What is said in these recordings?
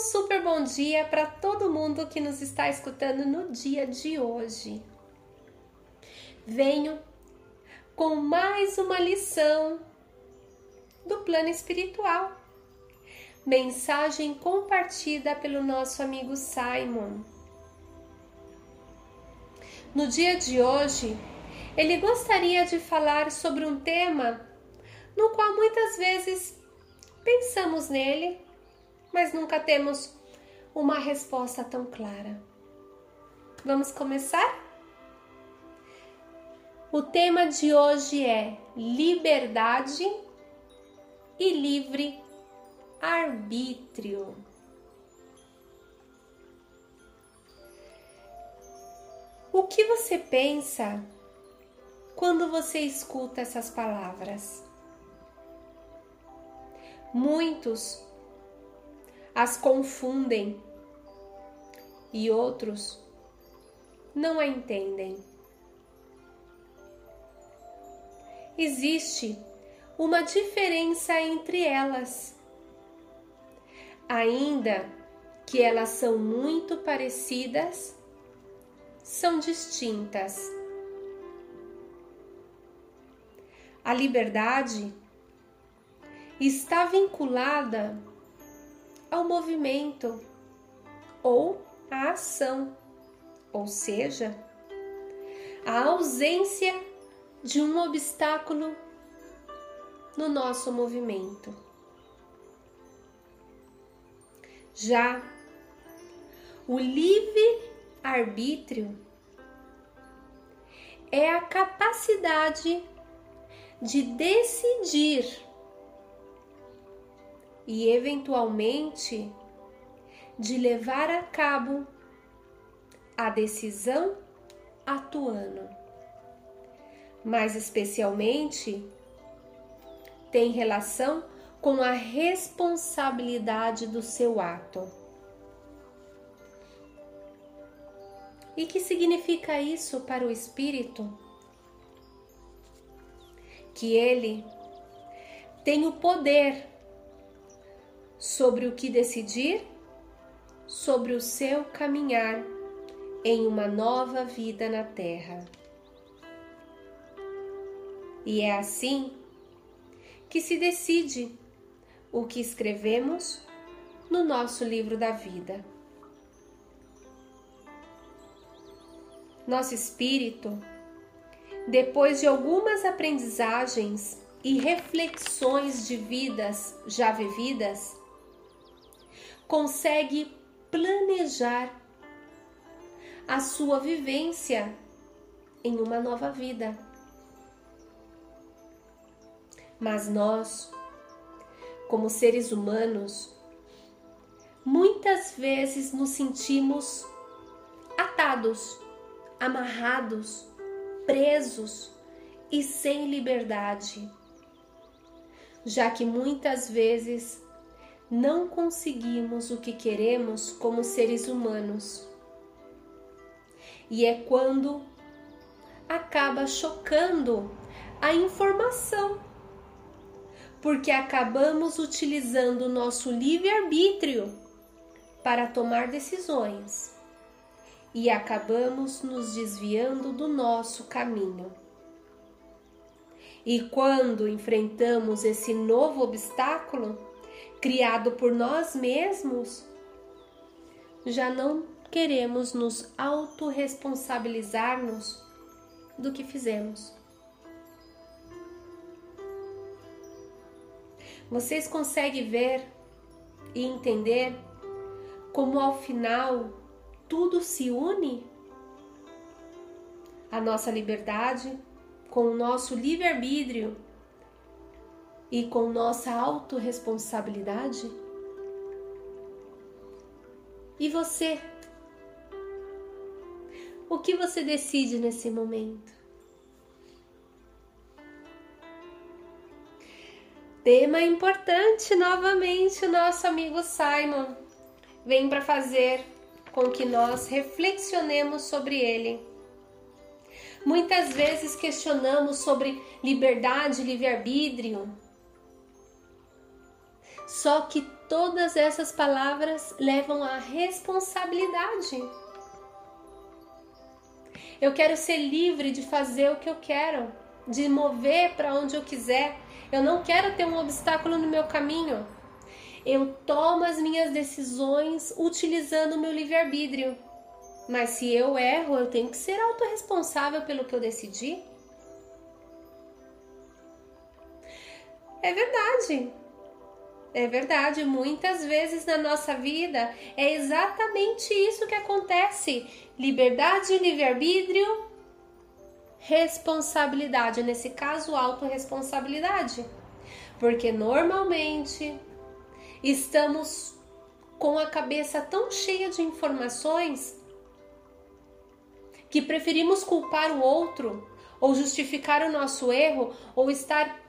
super bom dia para todo mundo que nos está escutando no dia de hoje. Venho com mais uma lição do plano espiritual. Mensagem compartida pelo nosso amigo Simon. No dia de hoje, ele gostaria de falar sobre um tema no qual muitas vezes pensamos nele, mas nunca temos uma resposta tão clara. Vamos começar? O tema de hoje é liberdade e livre arbítrio. O que você pensa quando você escuta essas palavras? Muitos as confundem e outros não a entendem. Existe uma diferença entre elas, ainda que elas são muito parecidas, são distintas. A liberdade está vinculada ao movimento ou à ação, ou seja, a ausência de um obstáculo no nosso movimento. Já o livre arbítrio é a capacidade de decidir e, eventualmente, de levar a cabo a decisão atuando. Mais especialmente, tem relação com a responsabilidade do seu ato. E que significa isso para o espírito? Que ele tem o poder sobre o que decidir, sobre o seu caminhar em uma nova vida na Terra. E é assim que se decide o que escrevemos no nosso livro da vida. Nosso espírito, depois de algumas aprendizagens e reflexões de vidas já vividas, consegue planejar a sua vivência em uma nova vida. Mas nós, como seres humanos, muitas vezes nos sentimos atados, amarrados, presos e sem liberdade, já que muitas vezes não conseguimos o que queremos como seres humanos. E é quando acaba chocando a informação, porque acabamos utilizando o nosso livre-arbítrio para tomar decisões e acabamos nos desviando do nosso caminho. E quando enfrentamos esse novo obstáculo, criado por nós mesmos, já não queremos nos autorresponsabilizar-nos do que fizemos. Vocês conseguem ver e entender como ao final tudo se une? A nossa liberdade com o nosso livre-arbítrio e com nossa autorresponsabilidade? E você? O que você decide nesse momento? Tema importante novamente, o nosso amigo Simon vem para fazer com que nós reflexionemos sobre ele. Muitas vezes questionamos sobre liberdade livre-arbítrio, Só que todas essas palavras levam à responsabilidade. Eu quero ser livre de fazer o que eu quero, de mover para onde eu quiser. Eu não quero ter um obstáculo no meu caminho. Eu tomo as minhas decisões utilizando o meu livre-arbítrio. Mas se eu erro, eu tenho que ser autorresponsável pelo que eu decidi. É verdade. É verdade, muitas vezes na nossa vida é exatamente isso que acontece: liberdade, livre-arbítrio, responsabilidade, nesse caso, autorresponsabilidade. Porque normalmente estamos com a cabeça tão cheia de informações que preferimos culpar o outro ou justificar o nosso erro ou estar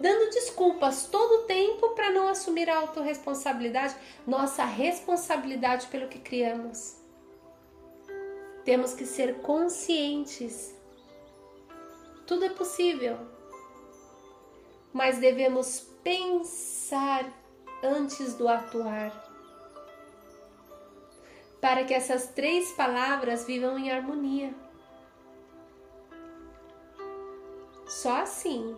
dando desculpas todo o tempo para não assumir a autorresponsabilidade, nossa responsabilidade pelo que criamos. Temos que ser conscientes. Tudo é possível, mas devemos pensar antes do atuar. Para que essas três palavras vivam em harmonia. Só assim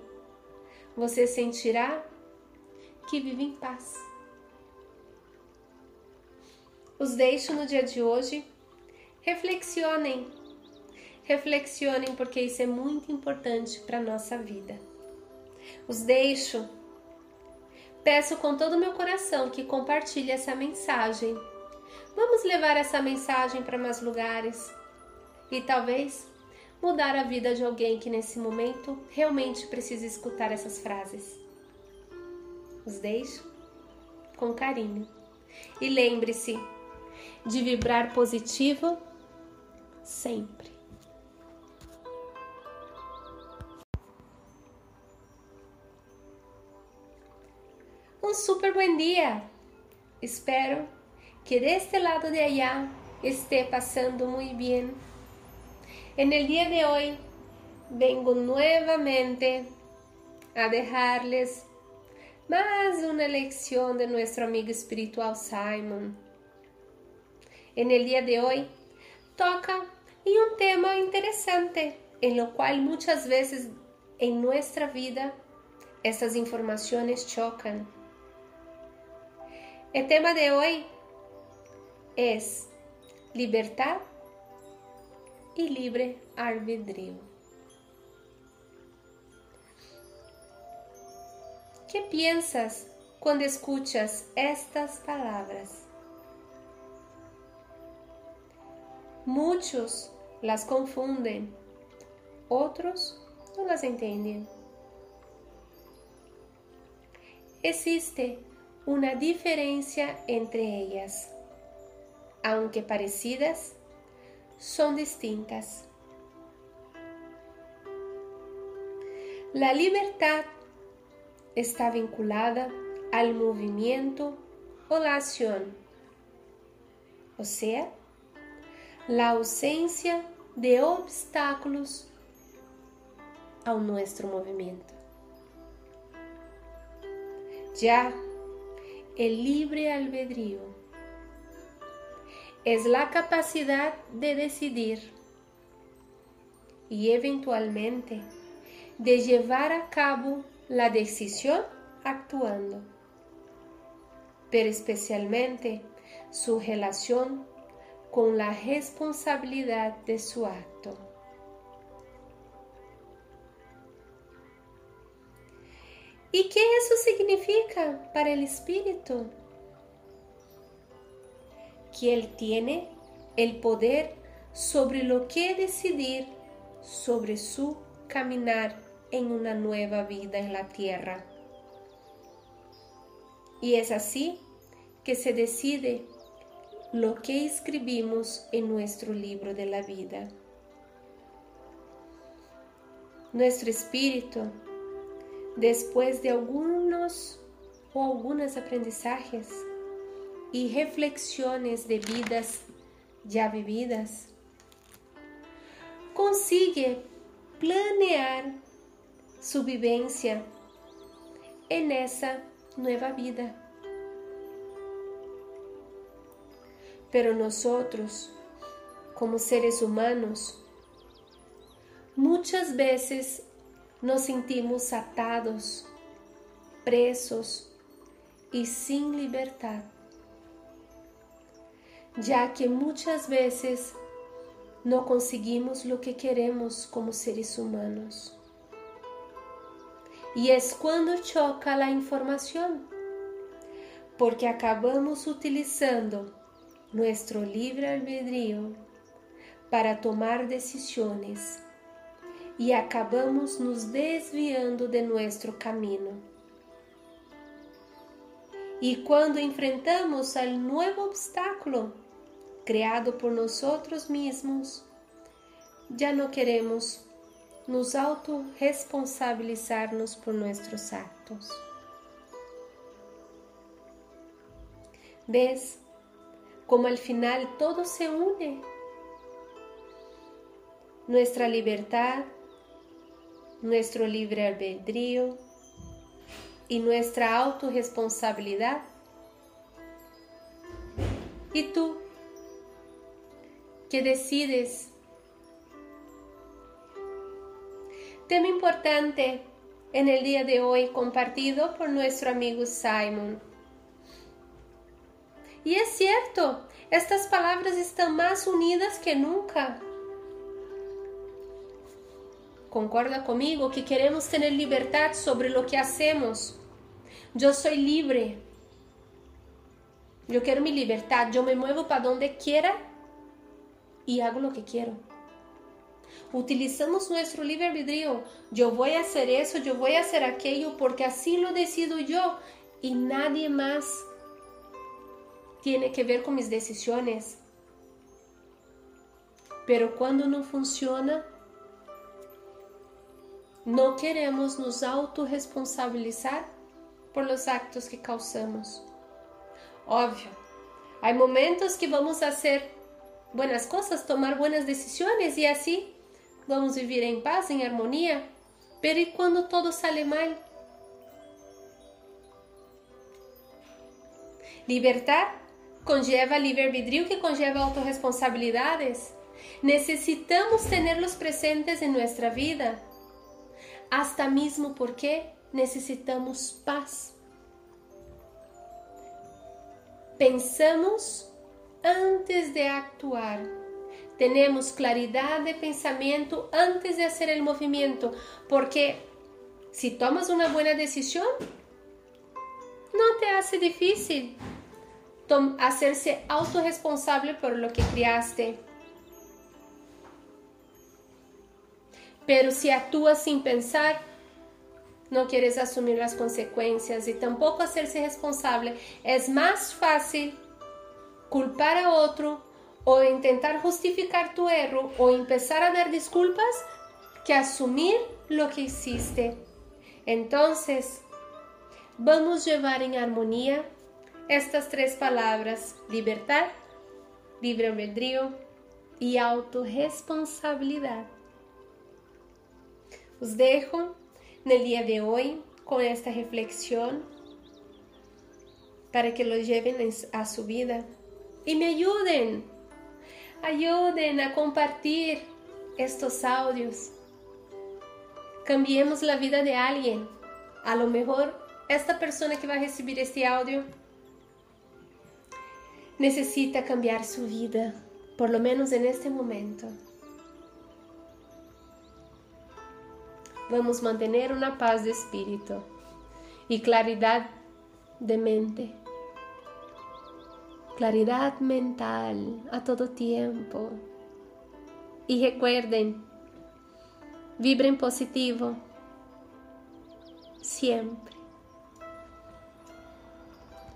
você sentirá que vive em paz. Os deixo no dia de hoje. Reflexionem. Reflexionem porque isso é muito importante para nossa vida. Os deixo. Peço com todo o meu coração que compartilhe essa mensagem. Vamos levar essa mensagem para mais lugares e talvez mudar a vida de alguém que nesse momento realmente precisa escutar essas frases. Os deixo com carinho. E lembre-se de vibrar positivo sempre. Um super bom dia! Espero que deste lado de allá esté passando muito bem En el día de hoy vengo nuevamente a dejarles más una lección de nuestro amigo espiritual Simon. En el día de hoy toca en un tema interesante, en lo cual muchas veces en nuestra vida estas informaciones chocan. El tema de hoy es libertad y libre albedrío. ¿Qué piensas cuando escuchas estas palabras? Muchos las confunden, otros no las entienden. Existe una diferencia entre ellas, aunque parecidas, son distintas. La libertad está vinculada al movimiento o la acción, o sea, la ausencia de obstáculos a nuestro movimiento. Ya el libre albedrío es la capacidad de decidir y eventualmente de llevar a cabo la decisión actuando, pero especialmente su relación con la responsabilidad de su acto. ¿Y qué eso significa para el espíritu? Que Él tiene el poder sobre lo que decidir sobre su caminar en una nueva vida en la tierra. Y es así que se decide lo que escribimos en nuestro libro de la vida. Nuestro espíritu, después de algunos o algunas aprendizajes, y reflexiones de vidas ya vividas, consigue planear su vivencia en esa nueva vida. Pero nosotros, como seres humanos, muchas veces nos sentimos atados, presos y sin libertad, ya que muchas veces no conseguimos lo que queremos como seres humanos. Y es cuando choca la información, porque acabamos utilizando nuestro libre albedrío para tomar decisiones y acabamos nos desviando de nuestro camino. Y cuando enfrentamos al nuevo obstáculo creado por nosotros mismos, ya no queremos nos autorresponsabilizarnos por nuestros actos. ¿Ves como al final todo se une? Nuestra libertad, nuestro libre albedrío y nuestra autorresponsabilidad. ¿Y tú? ¿Qué decides Tema importante en el día de hoy compartido por nuestro amigo Simon. Y es cierto, estas palabras están más unidas que nunca. Concorda conmigo que queremos tener libertad sobre lo que hacemos. Yo soy libre. Yo quiero mi libertad. Yo me muevo para donde quiera y hago lo que quiero utilizamos nuestro libre albedrío. Yo voy a hacer eso, yo voy a hacer aquello porque así lo decido yo y nadie más tiene que ver con mis decisiones. Pero cuando no funciona, no queremos nos autorresponsabilizar por los actos que causamos. Óbvio, hay momentos que vamos a hacer buenas cosas, tomar buenas decisiones y así vamos vivir em paz, em harmonia. Pero e quando todo sale mal? Libertar conlleva livre-arbítrio que conlleva autorresponsabilidades. Necessitamos tenerlos presentes em nossa vida, hasta mesmo porque necessitamos paz. Pensamos antes de actuar tenemos claridad de pensamiento antes de hacer el movimiento, porque si tomas una buena decisión, no te hace difícil hacerse autorresponsable por lo que criaste. Pero si actúas sin pensar, no quieres asumir las consecuencias y tampoco hacerse responsable, es más fácil culpar a otro o intentar justificar tu error o empezar a dar disculpas que asumir lo que hiciste. Entonces, vamos a llevar en armonía estas tres palabras, libertad, libre albedrío y autorresponsabilidad. Os dejo en el día de hoy con esta reflexión para que lo lleven a su vida y me ayuden Ayuden a compartir estos audios. Cambiemos la vida de alguien. A lo mejor esta persona que va a recibir este audio necesita cambiar su vida, por lo menos en este momento. Vamos mantener una paz de espíritu y claridad de mente claridad mental a todo tiempo. Y recuerden, vibren positivo siempre.